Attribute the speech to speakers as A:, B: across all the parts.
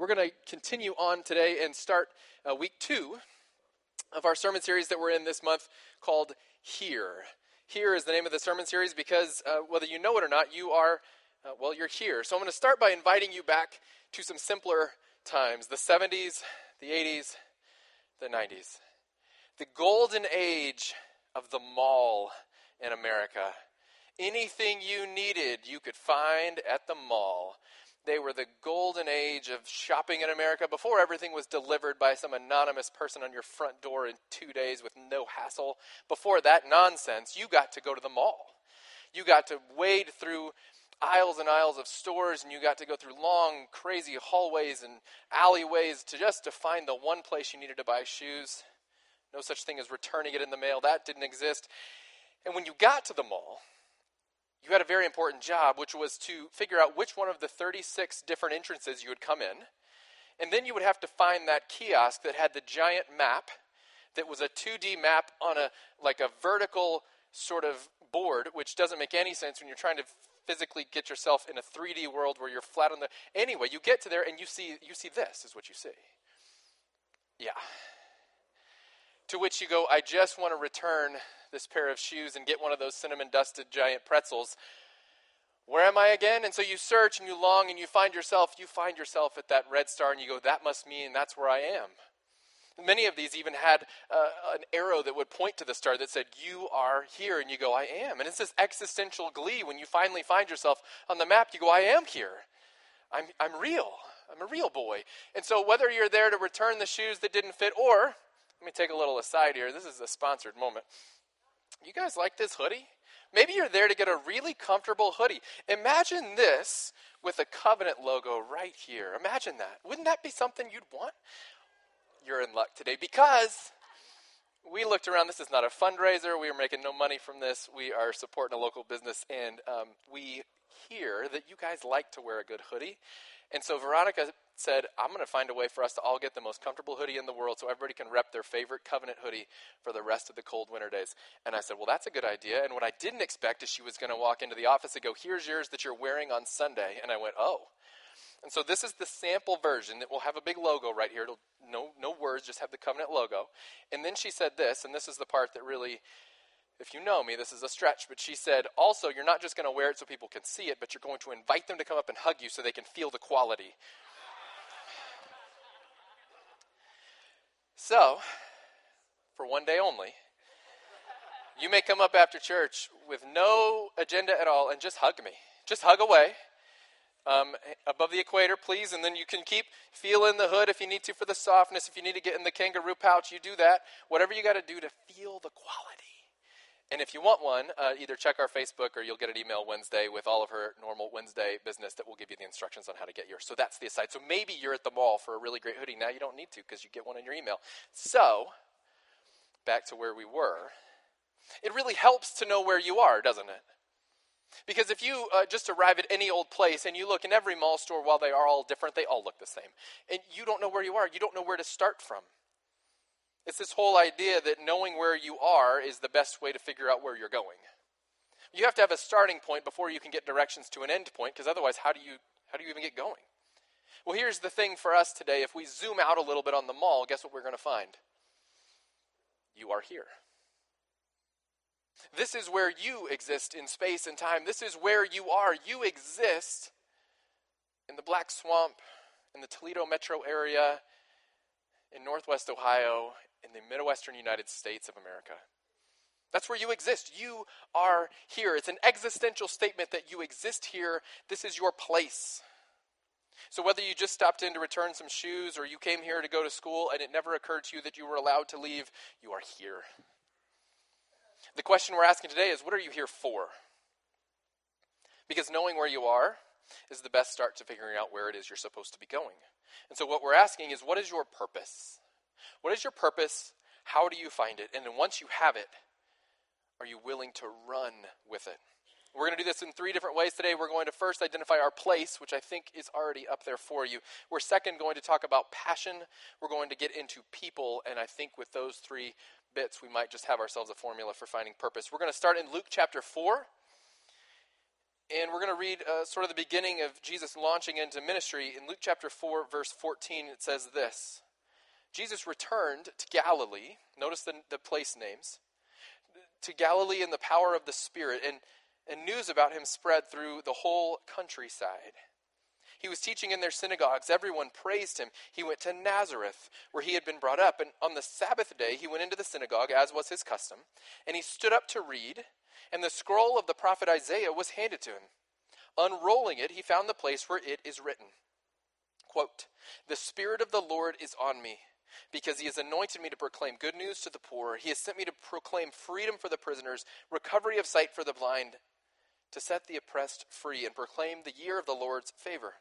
A: We're going to continue on today and start uh, week two of our sermon series that we're in this month called Here. Here is the name of the sermon series because uh, whether you know it or not, you are, uh, well, you're here. So I'm going to start by inviting you back to some simpler times the 70s, the 80s, the 90s. The golden age of the mall in America. Anything you needed, you could find at the mall. They were the golden age of shopping in America before everything was delivered by some anonymous person on your front door in two days with no hassle. Before that nonsense, you got to go to the mall. You got to wade through aisles and aisles of stores and you got to go through long crazy hallways and alleyways to just to find the one place you needed to buy shoes no such thing as returning it in the mail that didn't exist and when you got to the mall you had a very important job, which was to figure out which one of the 36 different entrances you would come in. And then you would have to find that kiosk that had the giant map that was a 2D map on a like a vertical sort of board, which doesn't make any sense when you're trying to physically get yourself in a 3D world where you're flat on the anyway, you get to there and you see you see this is what you see. Yeah. To which you go, I just want to return this pair of shoes and get one of those cinnamon dusted giant pretzels. Where am I again? And so you search and you long and you find yourself, you find yourself at that red star and you go, that must mean that's where I am. Many of these even had uh, an arrow that would point to the star that said, You are here. And you go, I am. And it's this existential glee when you finally find yourself on the map. You go, I am here. I'm, I'm real. I'm a real boy. And so, whether you're there to return the shoes that didn't fit, or, let me take a little aside here. This is a sponsored moment. You guys like this hoodie? Maybe you're there to get a really comfortable hoodie. Imagine this with a covenant logo right here. Imagine that. Wouldn't that be something you'd want? You're in luck today because we looked around. This is not a fundraiser. We are making no money from this. We are supporting a local business, and um, we hear that you guys like to wear a good hoodie. And so Veronica said, I'm going to find a way for us to all get the most comfortable hoodie in the world so everybody can rep their favorite covenant hoodie for the rest of the cold winter days. And I said, Well, that's a good idea. And what I didn't expect is she was going to walk into the office and go, Here's yours that you're wearing on Sunday. And I went, Oh. And so this is the sample version that will have a big logo right here. It'll, no, no words, just have the covenant logo. And then she said this, and this is the part that really if you know me, this is a stretch, but she said, also, you're not just going to wear it so people can see it, but you're going to invite them to come up and hug you so they can feel the quality. So, for one day only, you may come up after church with no agenda at all and just hug me. Just hug away um, above the equator, please, and then you can keep feeling the hood if you need to for the softness. If you need to get in the kangaroo pouch, you do that. Whatever you got to do to feel the quality. And if you want one, uh, either check our Facebook or you'll get an email Wednesday with all of her normal Wednesday business that will give you the instructions on how to get yours. So that's the aside. So maybe you're at the mall for a really great hoodie. Now you don't need to because you get one in your email. So, back to where we were. It really helps to know where you are, doesn't it? Because if you uh, just arrive at any old place and you look in every mall store, while they are all different, they all look the same. And you don't know where you are, you don't know where to start from. It's this whole idea that knowing where you are is the best way to figure out where you're going. You have to have a starting point before you can get directions to an end point, because otherwise, how do you how do you even get going? Well, here's the thing for us today. If we zoom out a little bit on the mall, guess what we're going to find? You are here. This is where you exist in space and time. This is where you are. You exist in the Black Swamp, in the Toledo metro area, in Northwest Ohio, in the Midwestern United States of America. That's where you exist. You are here. It's an existential statement that you exist here. This is your place. So, whether you just stopped in to return some shoes or you came here to go to school and it never occurred to you that you were allowed to leave, you are here. The question we're asking today is what are you here for? Because knowing where you are is the best start to figuring out where it is you're supposed to be going. And so, what we're asking is what is your purpose? What is your purpose? How do you find it? And then once you have it, are you willing to run with it? We're going to do this in three different ways today. We're going to first identify our place, which I think is already up there for you. We're second going to talk about passion. We're going to get into people, and I think with those three bits, we might just have ourselves a formula for finding purpose. We're going to start in Luke chapter 4. And we're going to read uh, sort of the beginning of Jesus launching into ministry. In Luke chapter 4, verse 14, it says this Jesus returned to Galilee. Notice the, the place names. To Galilee in the power of the Spirit, and, and news about him spread through the whole countryside. He was teaching in their synagogues. Everyone praised him. He went to Nazareth, where he had been brought up. And on the Sabbath day, he went into the synagogue, as was his custom. And he stood up to read, and the scroll of the prophet Isaiah was handed to him. Unrolling it, he found the place where it is written quote, The Spirit of the Lord is on me, because he has anointed me to proclaim good news to the poor. He has sent me to proclaim freedom for the prisoners, recovery of sight for the blind, to set the oppressed free, and proclaim the year of the Lord's favor.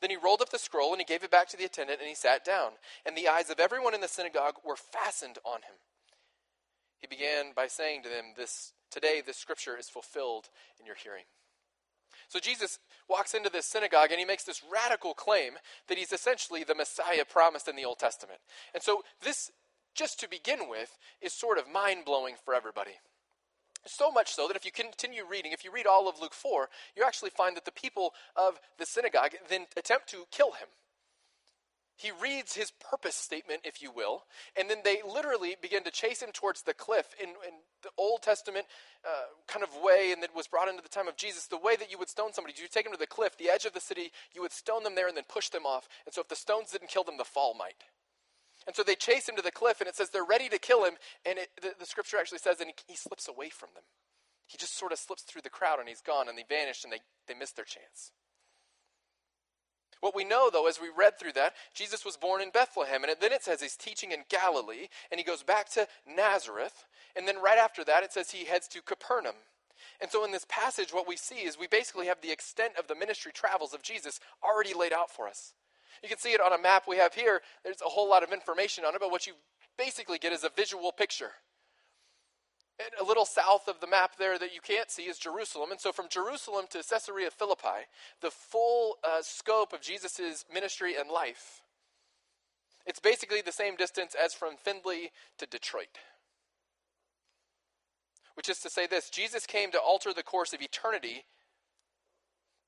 A: Then he rolled up the scroll and he gave it back to the attendant and he sat down. And the eyes of everyone in the synagogue were fastened on him. He began by saying to them, This today this scripture is fulfilled in your hearing. So Jesus walks into this synagogue and he makes this radical claim that he's essentially the Messiah promised in the Old Testament. And so this, just to begin with, is sort of mind blowing for everybody. So much so that if you continue reading, if you read all of Luke 4, you actually find that the people of the synagogue then attempt to kill him. He reads his purpose statement, if you will, and then they literally begin to chase him towards the cliff in the Old Testament uh, kind of way, and that was brought into the time of Jesus. The way that you would stone somebody, you take them to the cliff, the edge of the city, you would stone them there and then push them off. And so if the stones didn't kill them, the fall might. And so they chase him to the cliff, and it says they're ready to kill him. And it, the, the, scripture actually says, and he, he, slips away from them. He just sort of slips through the crowd, and he's gone, and they vanished, and they, they missed their chance. What we know, though, as we read through that, Jesus was born in Bethlehem, and then it says he's teaching in Galilee, and he goes back to Nazareth, and then right after that, it says he heads to Capernaum. And so in this passage, what we see is we basically have the extent of the ministry travels of Jesus already laid out for us. You can see it on a map we have here. There's a whole lot of information on it, but what you basically get is a visual picture. And a little south of the map there that you can't see is Jerusalem. And so from Jerusalem to Caesarea Philippi, the full uh, scope of Jesus' ministry and life, it's basically the same distance as from Findlay to Detroit. Which is to say this Jesus came to alter the course of eternity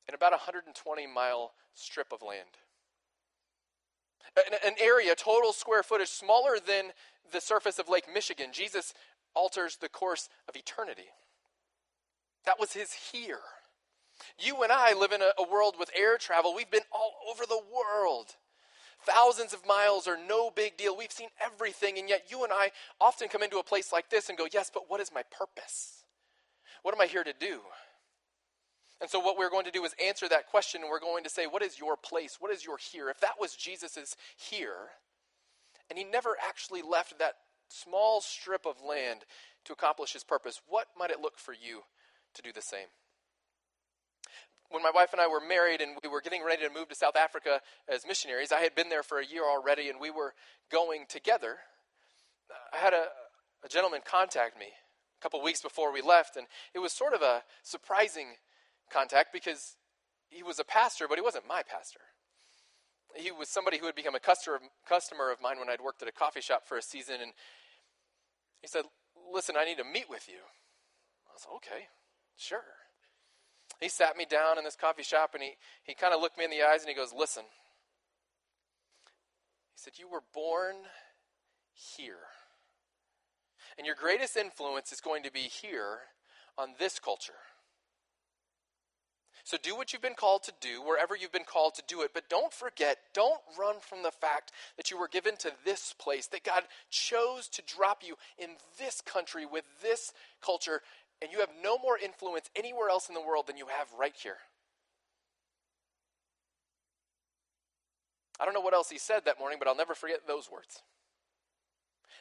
A: in about a 120 mile strip of land an area, total square footage, smaller than the surface of Lake Michigan. Jesus alters the course of eternity. That was his here. You and I live in a, a, world with air travel. We've been all over the world. Thousands of miles are no big deal. We've seen everything, and yet you and I often come into a place like this and go, Yes, but what is my purpose? What am I here to do? And so, what we're going to do is answer that question, and we're going to say, What is your place? What is your here? If that was Jesus's here, and he never actually left that small strip of land to accomplish his purpose, what might it look for you to do the same? When my wife and I were married and we were getting ready to move to South Africa as missionaries, I had been there for a year already and we were going together. I had a, a gentleman contact me a couple weeks before we left, and it was sort of a surprising contact because he was a pastor, but he wasn't my pastor. He was somebody who had become a customer, customer of mine when I'd worked at a coffee shop for a season, and he said, Listen, I need to meet with you. I was okay, sure. He sat me down in this coffee shop and he, he kind of looked me in the eyes and he goes, Listen. He said, You were born here. And your greatest influence is going to be here on this culture. So do what you've been called to do wherever you've been called to do it. But don't forget, don't run from the fact that you were given to this place, that God chose to drop you in this country with this culture, and you have no more influence anywhere else in the world than you have right here. I don't know what else he said that morning, but I'll never forget those words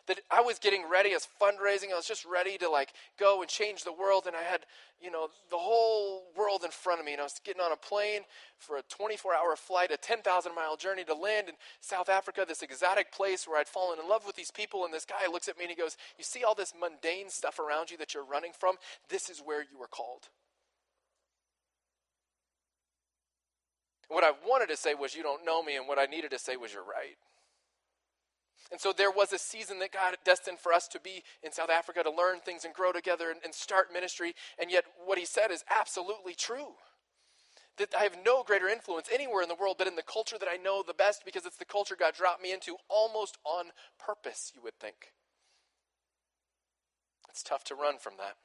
A: that I was getting ready as fundraising. I was just ready to like go and change the world. And I had, you know, the whole world in front of me. And I was getting on a plane for a 24 hour flight, a 10,000 mile journey to land in South Africa, this exotic place where I'd fallen in love with these people. And this guy looks at me and he goes, You see all this mundane stuff around you that you're running from? This is where you were called. What I wanted to say was, You don't know me. And what I needed to say was, You're right. And so there was a season that God destined for us to be in South Africa to learn things and grow together and, and start ministry. And yet, what he said is absolutely true. That I have no greater influence anywhere in the world but in the culture that I know the best because it's the culture God dropped me into almost on purpose, you would think. It's tough to run from that.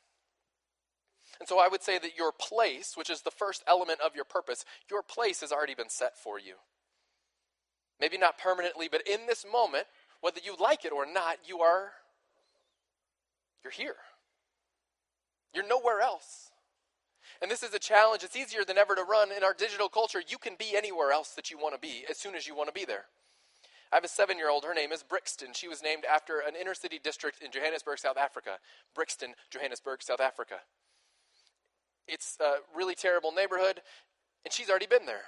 A: And so I would say that your place, which is the first element of your purpose, your place has already been set for you. Maybe not permanently, but in this moment, whether you like it or not, you are you're here. You're nowhere else. And this is a challenge. It's easier than ever to run in our digital culture. You can be anywhere else that you want to be as soon as you want to be there. I have a seven year old. Her name is Brixton. She was named after an inner city district in Johannesburg, South Africa. Brixton, Johannesburg, South Africa. It's a really terrible neighborhood, and she's already been there.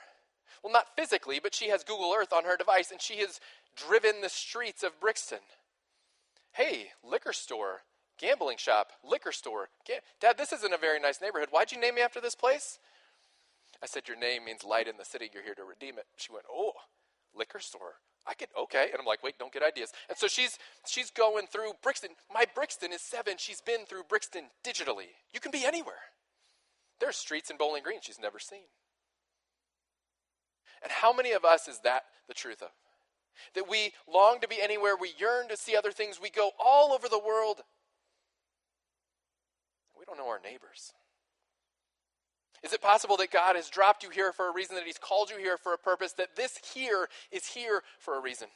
A: Well, not physically, but she has Google Earth on her device, and she has driven the streets of Brixton. Hey, liquor store, gambling shop, liquor store. Ga- Dad, this isn't a very nice neighborhood. Why'd you name me after this place? I said, Your name means light in the city. You're here to redeem it. She went, Oh, liquor store. I could okay. And I'm like, wait, don't get ideas. And so she's she's going through Brixton. My Brixton is seven. She's been through Brixton digitally. You can be anywhere. There's streets in Bowling Green she's never seen. And how many of us is that the truth of? That we long to be anywhere, we yearn to see other things, we go all over the world. We don't know our neighbors. Is it possible that God has dropped you here for a reason, that He's called you here for a purpose, that this here is here for a reason?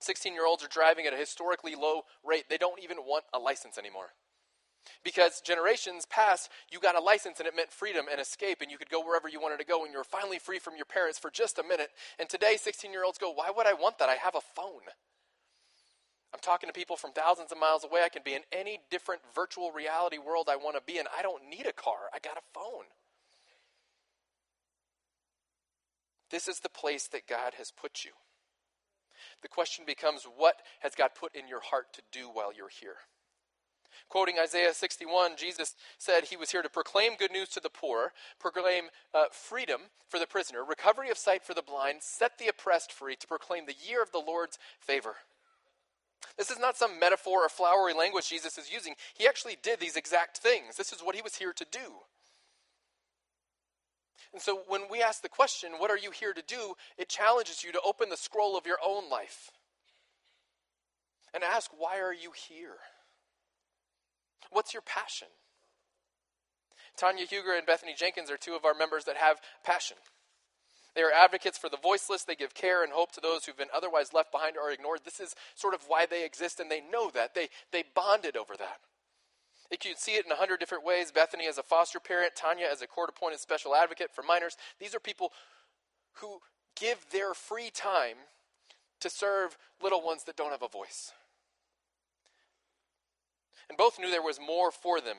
A: 16 year olds are driving at a historically low rate. They don't even want a license anymore. Because generations past, you got a license and it meant freedom and escape, and you could go wherever you wanted to go, and you were finally free from your parents for just a minute. And today, 16 year olds go, Why would I want that? I have a phone. I'm talking to people from thousands of miles away. I can be in any different virtual reality world I want to be in. I don't need a car, I got a phone. This is the place that God has put you. The question becomes what has God put in your heart to do while you're here? Quoting Isaiah 61, Jesus said he was here to proclaim good news to the poor, proclaim uh, freedom for the prisoner, recovery of sight for the blind, set the oppressed free, to proclaim the year of the Lord's favor. This is not some metaphor or flowery language Jesus is using. He actually did these exact things. This is what he was here to do. And so when we ask the question, What are you here to do? it challenges you to open the scroll of your own life and ask, Why are you here? What's your passion? Tanya Huger and Bethany Jenkins are two of our members that have passion. They are advocates for the voiceless. They give care and hope to those who've been otherwise left behind or ignored. This is sort of why they exist, and they know that. They, they bonded over that. You can see it in a hundred different ways. Bethany as a foster parent, Tanya as a court appointed special advocate for minors. These are people who give their free time to serve little ones that don't have a voice. And both knew there was more for them,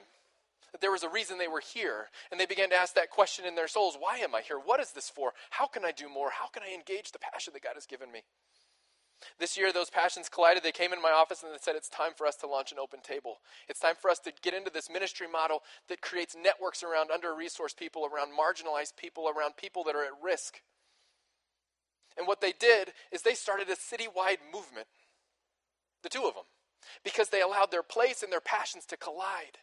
A: that there was a reason they were here. And they began to ask that question in their souls Why am I here? What is this for? How can I do more? How can I engage the passion that God has given me? This year, those passions collided. They came in my office and they said, It's time for us to launch an open table. It's time for us to get into this ministry model that creates networks around under resourced people, around marginalized people, around people that are at risk. And what they did is they started a citywide movement, the two of them because they allowed their place and their passions to collide.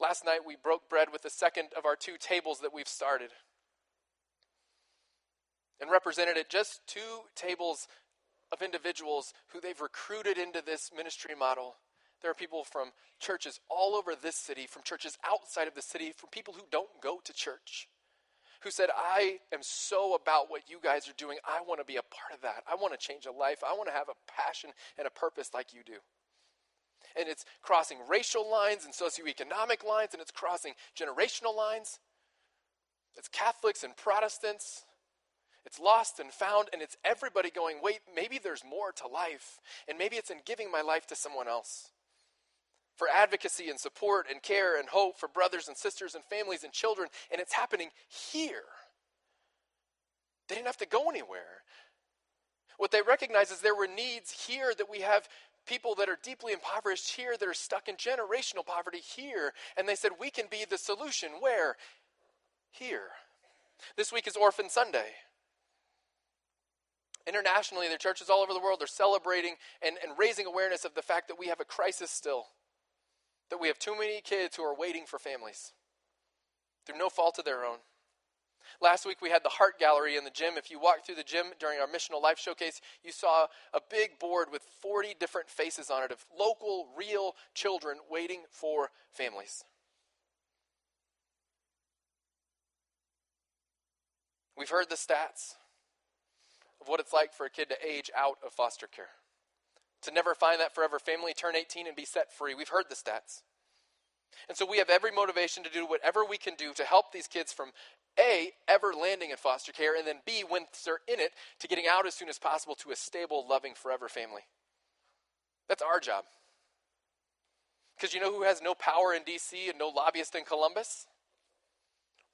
A: Last night we broke bread with the second of our two tables that we've started and represented it just two tables of individuals who they've recruited into this ministry model. There are people from churches all over this city, from churches outside of the city, from people who don't go to church who said, I am so about what you guys are doing. I want to be a part of that. I want to change a life. I want to have a passion and a purpose like you do. And it's crossing racial lines and socioeconomic lines, and it's crossing generational lines. It's Catholics and Protestants. It's lost and found, and it's everybody going, wait, maybe there's more to life. And maybe it's in giving my life to someone else for advocacy and support and care and hope for brothers and sisters and families and children, and it's happening here. They didn't have to go anywhere. What they recognize is there were needs here that we have people that are deeply impoverished here, that are stuck in generational poverty here. And they said, we can be the solution. Where? Here. This week is Orphan Sunday. Internationally, there are churches all over the world, they're celebrating and, and raising awareness of the fact that we have a crisis still, that we have too many kids who are waiting for families through no fault of their own. Last week we had the Heart Gallery in the gym. If you walked through the gym during our missional life showcase, you saw a big board with 40 different faces on it of local, real children waiting for families. We've heard the stats of what it's like for a kid to age out of foster care, to never find that forever family, turn 18, and be set free. We've heard the stats. And so we have every motivation to do whatever we can do to help these kids from A, ever landing in foster care, and then B, once they're in it, to getting out as soon as possible to a stable, loving, forever family. That's our job. Because you know who has no power in D.C. and no lobbyist in Columbus?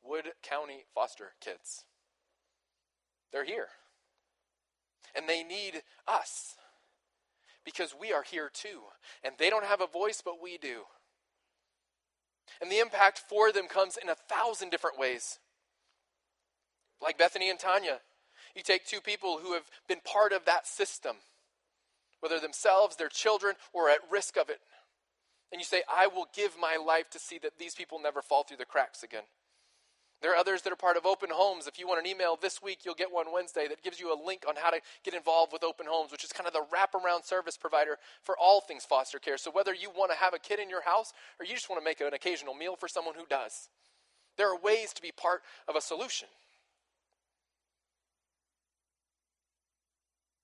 A: Wood County foster kids. They're here. And they need us because we are here too. And they don't have a voice, but we do. And the impact for them comes in a thousand different ways. Like Bethany and Tanya, you take two people who have been part of that system, whether themselves, their children, or at risk of it. And you say, I will give my life to see that these people never fall through the cracks again. There are others that are part of Open Homes. If you want an email this week, you'll get one Wednesday that gives you a link on how to get involved with Open Homes, which is kind of the wraparound service provider for all things foster care. So whether you want to have a kid in your house or you just want to make an occasional meal for someone who does, there are ways to be part of a solution.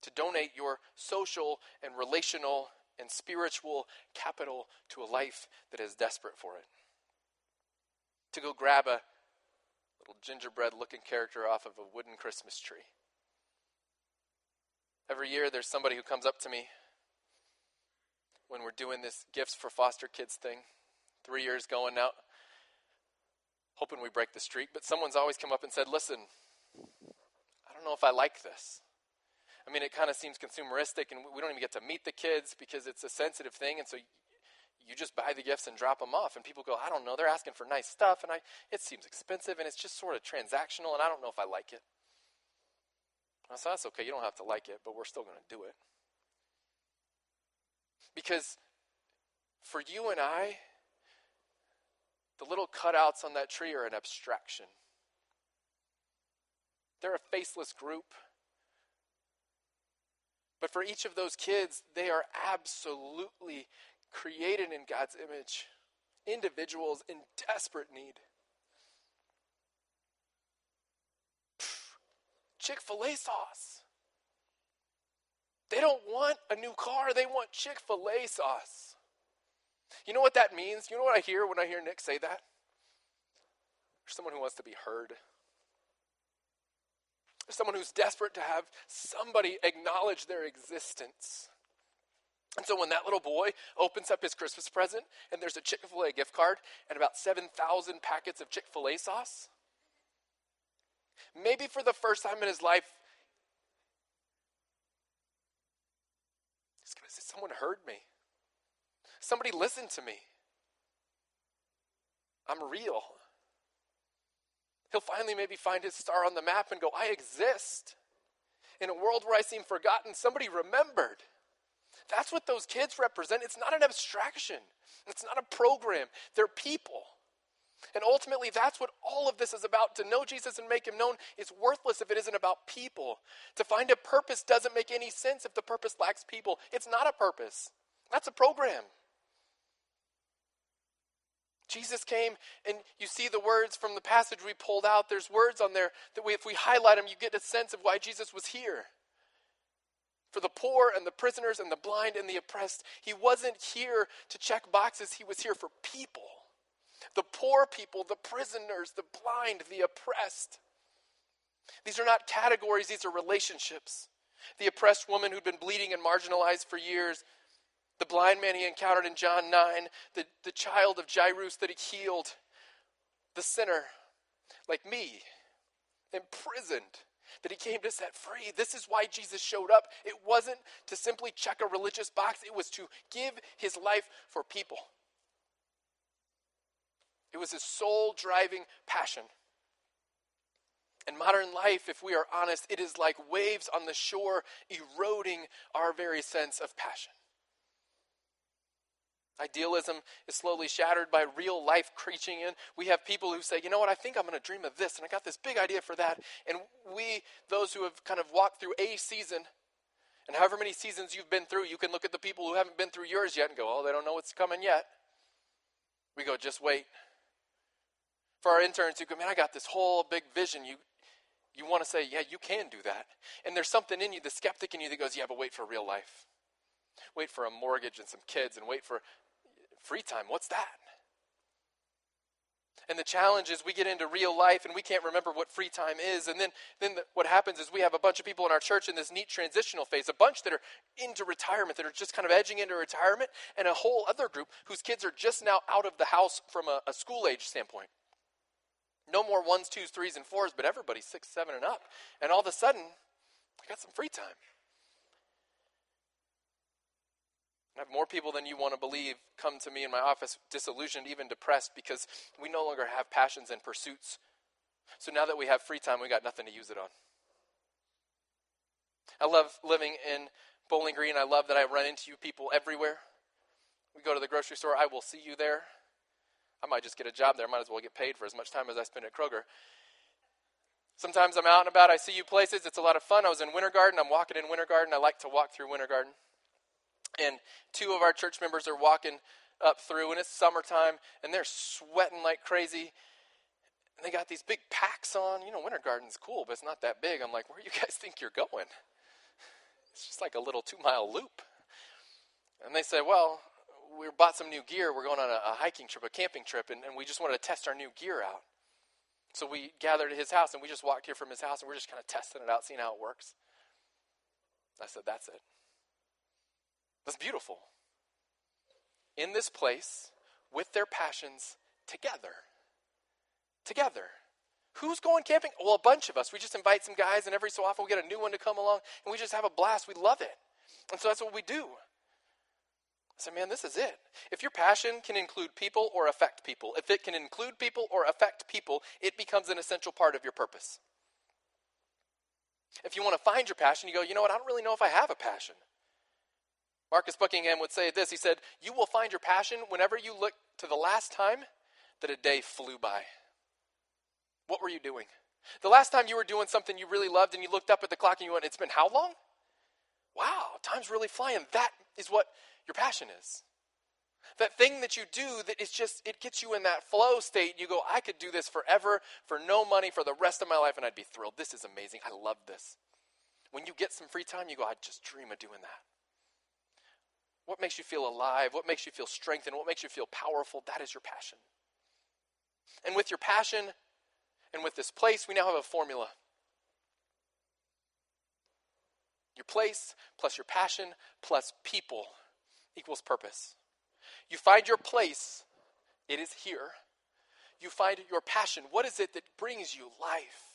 A: To donate your social and relational and spiritual capital to a life that is desperate for it. To go grab a little gingerbread looking character off of a wooden Christmas tree. Every year there's somebody who comes up to me when we're doing this gifts for foster kids thing. Three years going now, hoping we break the streak, but someone's always come up and said, Listen, I don't know if I like this. I mean, it kind of seems consumeristic, and we don't even get to meet the kids because it's a sensitive thing, and so you just buy the gifts and drop them off. And people go, I don't know, they're asking for nice stuff, and I, it seems expensive, and it's just sort of transactional, and I don't know if I like it. I said, that's okay, you don't have to like it, but we're still going to do it. Because for you and I, the little cutouts on that tree are an abstraction. They're a faceless group. But for each of those kids, they are absolutely created in God's image, individuals in desperate need. Chick fil A sauce. They don't want a new car, they want Chick fil A sauce. You know what that means? You know what I hear when I hear Nick say that? There's someone who wants to be heard. There's someone who's desperate to have somebody acknowledge their existence. And so when that little boy opens up his Christmas present and there's a Chick fil A gift card and about 7,000 packets of Chick fil A sauce, maybe for the first time in his life, he's going to say, Someone heard me. Somebody listened to me. I'm real. He'll finally maybe find his star on the map and go, I exist. In a world where I seem forgotten, somebody remembered. That's what those kids represent. It's not an abstraction, it's not a program. They're people. And ultimately, that's what all of this is about. To know Jesus and make him known is worthless if it isn't about people. To find a purpose doesn't make any sense if the purpose lacks people. It's not a purpose, that's a program. Jesus came, and you see the words from the passage we pulled out. There's words on there that we, if we highlight them, you get a sense of why Jesus was here for the poor and the prisoners and the blind and the oppressed. He wasn't here to check boxes, he was here for people. The poor people, the prisoners, the blind, the oppressed. These are not categories, these are relationships. The oppressed woman who'd been bleeding and marginalized for years, the blind man he encountered in John 9, the, the child of Jairus that he healed, the sinner like me, imprisoned that he came to set free. This is why Jesus showed up. It wasn't to simply check a religious box, it was to give his life for people. It was his soul driving passion. And modern life, if we are honest, it is like waves on the shore eroding our very sense of passion. Idealism is slowly shattered by real life creeping in. We have people who say, you know what, I think I'm going to dream of this, and I got this big idea for that. And we, those who have kind of walked through a season, and however many seasons you've been through, you can look at the people who haven't been through yours yet and go, oh, they don't know what's coming yet. We go, just wait. For our interns who go, man, I got this whole big vision. You, you want to say, yeah, you can do that. And there's something in you, the skeptic in you, that goes, yeah, but wait for real life. Wait for a mortgage and some kids and wait for Free time, what's that? And the challenge is we get into real life and we can't remember what free time is. And then, then the, what happens is we have a bunch of people in our church in this neat transitional phase, a bunch that are into retirement, that are just kind of edging into retirement, and a whole other group whose kids are just now out of the house from a, a school age standpoint. No more ones, twos, threes, and fours, but everybody's six, seven, and up. And all of a sudden, I got some free time. I have more people than you want to believe come to me in my office disillusioned, even depressed, because we no longer have passions and pursuits. So now that we have free time, we got nothing to use it on. I love living in Bowling Green. I love that I run into you people everywhere. We go to the grocery store, I will see you there. I might just get a job there. I might as well get paid for as much time as I spend at Kroger. Sometimes I'm out and about. I see you places. It's a lot of fun. I was in Winter Garden. I'm walking in Winter Garden. I like to walk through Winter Garden. And two of our church members are walking up through, and it's summertime, and they're sweating like crazy. And they got these big packs on. You know, Winter Garden's cool, but it's not that big. I'm like, where do you guys think you're going? It's just like a little two mile loop. And they said, well, we bought some new gear. We're going on a, a hiking trip, a camping trip, and, and we just wanted to test our new gear out. So we gathered at his house, and we just walked here from his house, and we're just kind of testing it out, seeing how it works. I said, that's it. That's beautiful. In this place, with their passions together. Together. Who's going camping? Well, a bunch of us. We just invite some guys, and every so often we get a new one to come along, and we just have a blast. We love it. And so that's what we do. I said, man, this is it. If your passion can include people or affect people, if it can include people or affect people, it becomes an essential part of your purpose. If you want to find your passion, you go, you know what, I don't really know if I have a passion. Marcus Buckingham would say this He said, You will find your passion whenever you look to the last time that a day flew by. What were you doing? The last time you were doing something you really loved and you looked up at the clock and you went, It's been how long? Wow, time's really flying. That is what your passion is. That thing that you do that is just, it gets you in that flow state. You go, I could do this forever for no money for the rest of my life and I'd be thrilled. This is amazing. I love this. When you get some free time, you go, I just dream of doing that. What makes you feel alive? What makes you feel strengthened? What makes you feel powerful? That is your passion. And with your passion and with this place, we now have a formula. Your place plus your passion plus people equals purpose. You find your place, it is here. You find your passion. What is it that brings you life?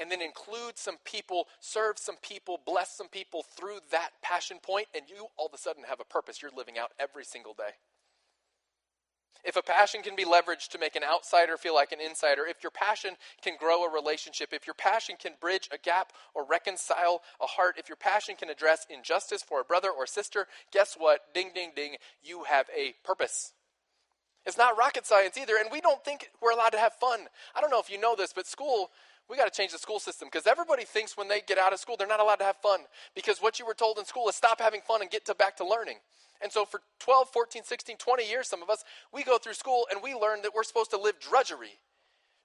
A: And then include some people, serve some people, bless some people through that passion point, and you all of a sudden have a purpose you're living out every single day. If a passion can be leveraged to make an outsider feel like an insider, if your passion can grow a relationship, if your passion can bridge a gap or reconcile a heart, if your passion can address injustice for a brother or sister, guess what? Ding, ding, ding, you have a purpose. It's not rocket science either, and we don't think we're allowed to have fun. I don't know if you know this, but school we got to change the school system because everybody thinks when they get out of school they're not allowed to have fun because what you were told in school is stop having fun and get to back to learning. And so for 12, 14, 16, 20 years some of us we go through school and we learn that we're supposed to live drudgery.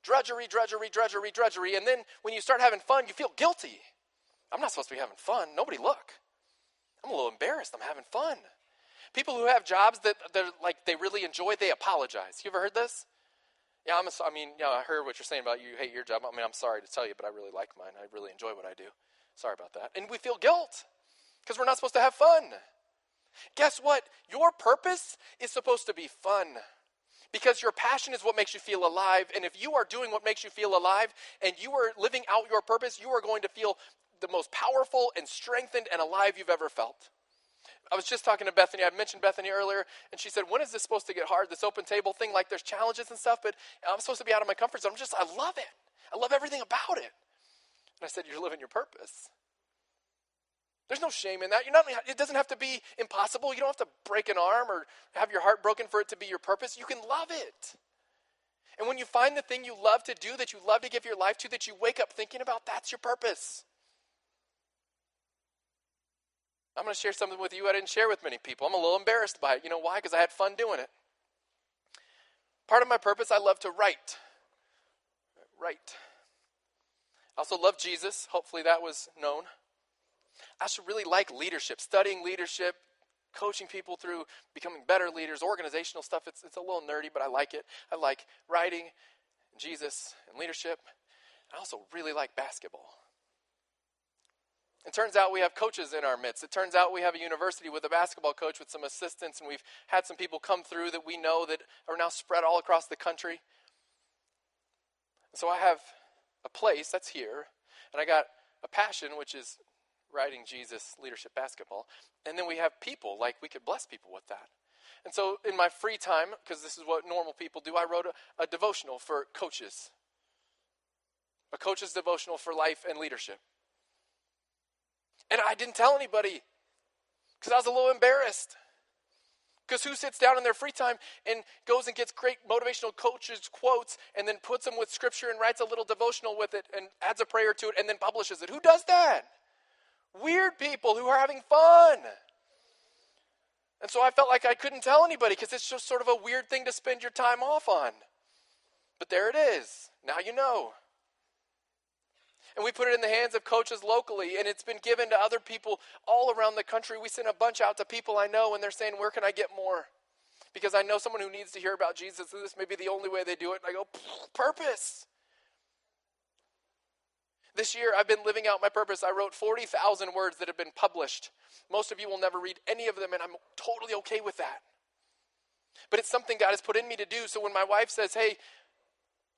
A: Drudgery, drudgery, drudgery, drudgery and then when you start having fun you feel guilty. I'm not supposed to be having fun. Nobody look. I'm a little embarrassed. I'm having fun. People who have jobs that they're like they really enjoy, they apologize. You ever heard this? Yeah, I'm a, I mean, know, I heard what you're saying about you hate your job. I mean, I'm sorry to tell you, but I really like mine. I really enjoy what I do. Sorry about that. And we feel guilt because we're not supposed to have fun. Guess what? Your purpose is supposed to be fun because your passion is what makes you feel alive. And if you are doing what makes you feel alive and you are living out your purpose, you are going to feel the most powerful and strengthened and alive you've ever felt. I was just talking to Bethany. I mentioned Bethany earlier, and she said, When is this supposed to get hard? This open table thing, like there's challenges and stuff, but I'm supposed to be out of my comfort zone. I'm just, I love it. I love everything about it. And I said, You're living your purpose. There's no shame in that. You're not, it doesn't have to be impossible. You don't have to break an arm or have your heart broken for it to be your purpose. You can love it. And when you find the thing you love to do, that you love to give your life to, that you wake up thinking about, that's your purpose. I'm going to share something with you I didn't share with many people. I'm a little embarrassed by it. You know why? Because I had fun doing it. Part of my purpose, I love to write. Write. I also love Jesus. Hopefully that was known. I should really like leadership, studying leadership, coaching people through becoming better leaders, organizational stuff. It's, it's a little nerdy, but I like it. I like writing, Jesus, and leadership. I also really like basketball. It turns out we have coaches in our midst. It turns out we have a university with a basketball coach with some assistants, and we've had some people come through that we know that are now spread all across the country. So I have a place that's here, and I got a passion, which is writing Jesus leadership basketball. And then we have people, like we could bless people with that. And so in my free time, because this is what normal people do, I wrote a, a devotional for coaches. A coach's devotional for life and leadership. And I didn't tell anybody because I was a little embarrassed. Because who sits down in their free time and goes and gets great motivational coaches' quotes and then puts them with scripture and writes a little devotional with it and adds a prayer to it and then publishes it? Who does that? Weird people who are having fun. And so I felt like I couldn't tell anybody because it's just sort of a weird thing to spend your time off on. But there it is. Now you know. And we put it in the hands of coaches locally, and it's been given to other people all around the country. We send a bunch out to people I know, and they're saying, Where can I get more? Because I know someone who needs to hear about Jesus, and this may be the only way they do it. And I go, Purpose. This year, I've been living out my purpose. I wrote 40,000 words that have been published. Most of you will never read any of them, and I'm totally okay with that. But it's something God has put in me to do. So when my wife says, Hey,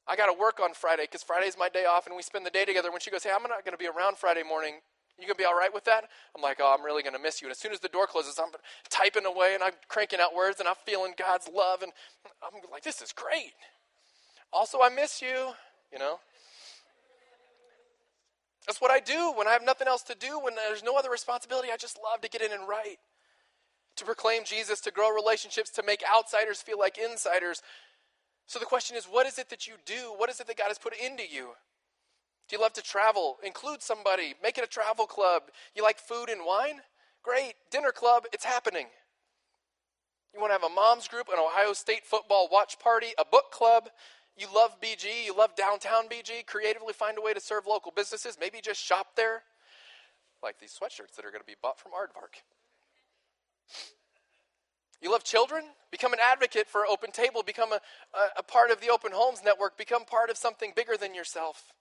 A: I got to work on Friday because Friday's my day off and we spend the day together. When she goes, Hey, I'm not going to be around Friday morning. You going to be all right with that? I'm like, Oh, I'm really going to miss you. And as soon as the door closes, I'm typing away and I'm cranking out words and I'm feeling God's love. And I'm like, This is great. Also, I miss you, you know? That's what I do when I have nothing else to do, when there's no other responsibility. I just love to get in and write, to proclaim Jesus, to grow relationships, to make outsiders feel like insiders, so the question is, what is it that you do? What is it that God has put into you? Do you love to travel? Include somebody. Make it a travel club. You like food and wine? Great. Dinner club, it's happening. You want to have a mom's group, an Ohio State football watch party, a book club. You love BG, you love downtown BG. Creatively find a way to serve local businesses. Maybe just shop there. Like these sweatshirts that are going to be bought from Aardvark. You love children? Become an advocate for Open Table. Become a, a, a, part of the Open Homes Network. Become part of something bigger than yourself.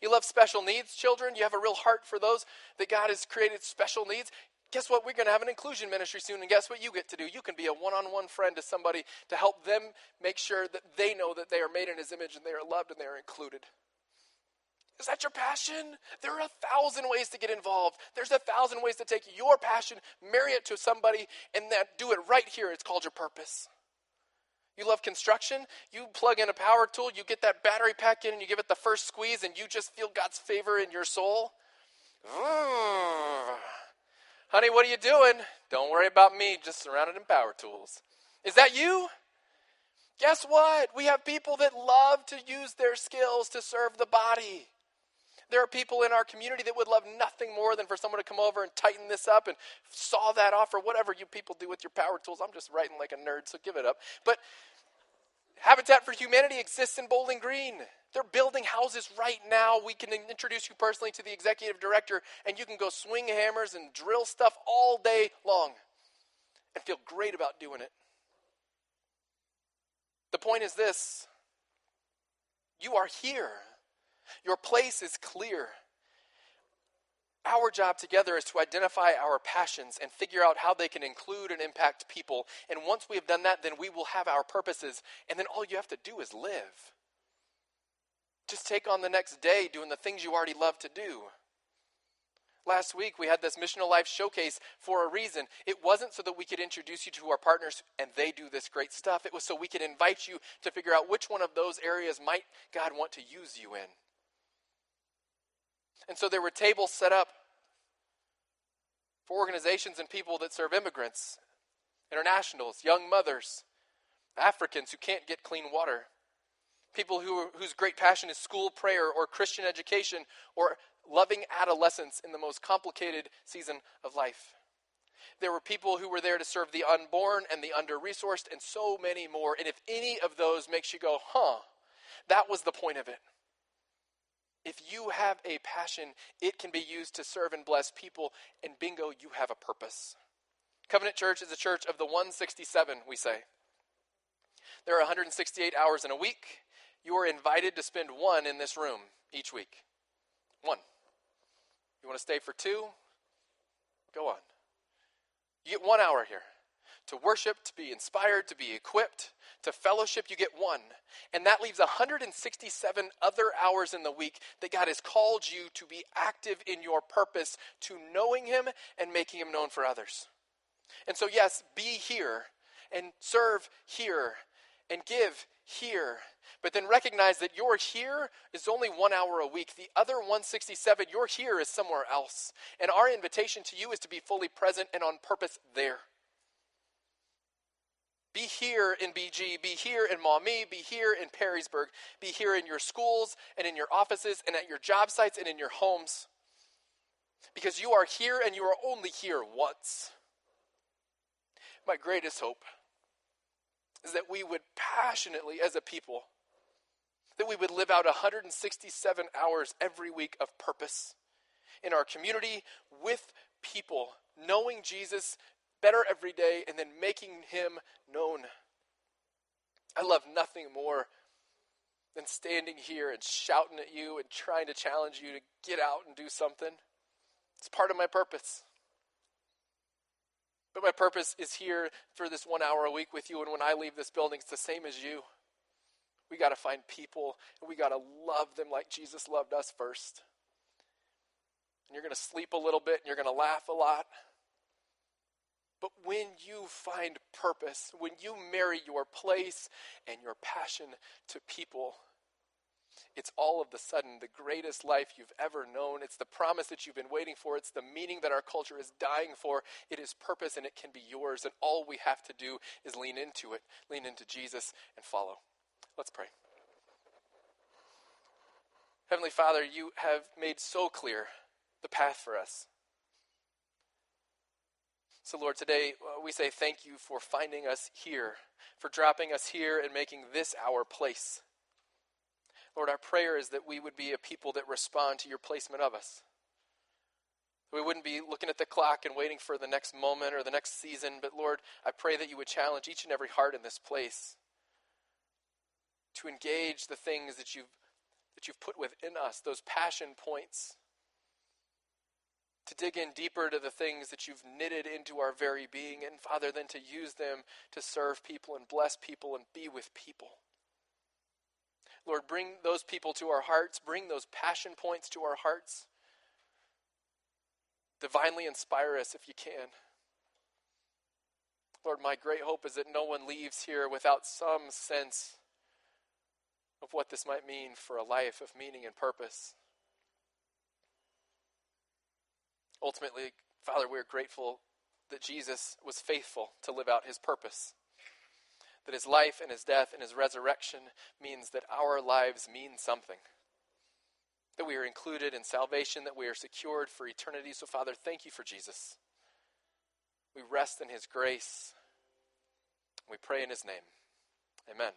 A: You love special needs children? You have a real heart for those that God has created special needs? Guess what? We're going to have an inclusion ministry soon, and guess what you get to do? You can be a one on one friend to somebody to help them make sure that they know that they are made in His image and they are loved and they are included. Is that your passion? There are a thousand ways to get involved. There's a thousand ways to take your passion, marry it to somebody, and then do it right here. It's called your purpose. You love construction? You plug in a power tool, you get that battery pack in, and you give it the first squeeze, and you just feel God's favor in your soul. Honey, what are you doing? Don't worry about me, just surrounded in power tools. Is that you? Guess what? We have people that love to use their skills to serve the body. There are people in our community that would love nothing more than for someone to come over and tighten this up and saw that off or whatever you people do with your power tools. I'm just writing like a nerd, so give it up. But Habitat for Humanity exists in Bowling Green. They're building houses right now. We can introduce you personally to the executive director, and you can go swing hammers and drill stuff all day long and feel great about doing it. The point is this you are here. Your place is clear. Our job together is to identify our passions and figure out how they can include and impact people. And once we have done that, then we will have our purposes. And then all you have to do is live. Just take on the next day doing the things you already love to do. Last week, we had this Missional Life showcase for a reason. It wasn't so that we could introduce you to our partners and they do this great stuff. It was so we could invite you to figure out which one of those areas might God want to use you in. And so there were tables set up for organizations and people that serve immigrants, internationals, young mothers, Africans who can't get clean water, people who, whose great passion is school prayer or Christian education or loving adolescence in the most complicated season of life. There were people who were there to serve the unborn and the under resourced, and so many more. And if any of those makes you go, huh, that was the point of it. If you have a passion, it can be used to serve and bless people, and bingo, you have a purpose. Covenant Church is a church of the 167, we say. There are 168 hours in a week. You are invited to spend one in this room each week. One. You want to stay for two? Go on. You get one hour here to worship, to be inspired, to be equipped, to fellowship, you get one. And that leaves 167 other hours in the week that God has called you to be active in your purpose, to knowing Him and making Him known for others. And so, yes, be here and serve here and give here. But then recognize that your here is only one hour a week. The other 167, your here is somewhere else. And our invitation to you is to be fully present and on purpose there. Be here in BG, be here in Maumee, be here in Perrysburg, be here in your schools and in your offices and at your job sites and in your homes. Because you are here and you are only here once. My greatest hope is that we would passionately, as a people, that we would live out 167 hours every week of purpose in our community with people, knowing Jesus better every day and then making him known. I love nothing more than standing here and shouting at you and trying to challenge you to get out and do something. It's part of my purpose. But my purpose is here for this one hour a week with you. And when I leave this building, it's the same as you. We got to find people and we got to love them like Jesus loved us first. And you're going to sleep a little bit and you're going to laugh a lot. But when you find purpose, when you marry your place and your passion to people, it's all of the sudden the greatest life you've ever known. It's the promise that you've been waiting for. It's the meaning that our culture is dying for. It is purpose and it can be yours. And all we have to do is lean into it, lean into Jesus, and follow. Let's pray. Heavenly Father, you have made so clear the path for us. So, Lord, today uh, we say thank you for finding us here, for dropping us here and making this our place. Lord, our prayer is that we would be a people that respond to your placement of us. We wouldn't be looking at the clock and waiting for the next moment or the next season, but Lord, I pray that you would challenge each and every heart in this place to engage the things that you've that you've put within us, those passion points. To dig in deeper to the things that you've knitted into our very being, and Father, then to use them to serve people and bless people and be with people. Lord, bring those people to our hearts, bring those passion points to our hearts. Divinely inspire us if you can. Lord, my great hope is that no one leaves here without some sense of what this might mean for a life of meaning and purpose. Ultimately, Father, we're grateful that Jesus was faithful to live out his purpose that his life and his death and his resurrection means that our lives mean something. That we are included in salvation, that we are secured for eternity. So, Father, thank you for Jesus. We rest in his grace. We pray in his name. Amen.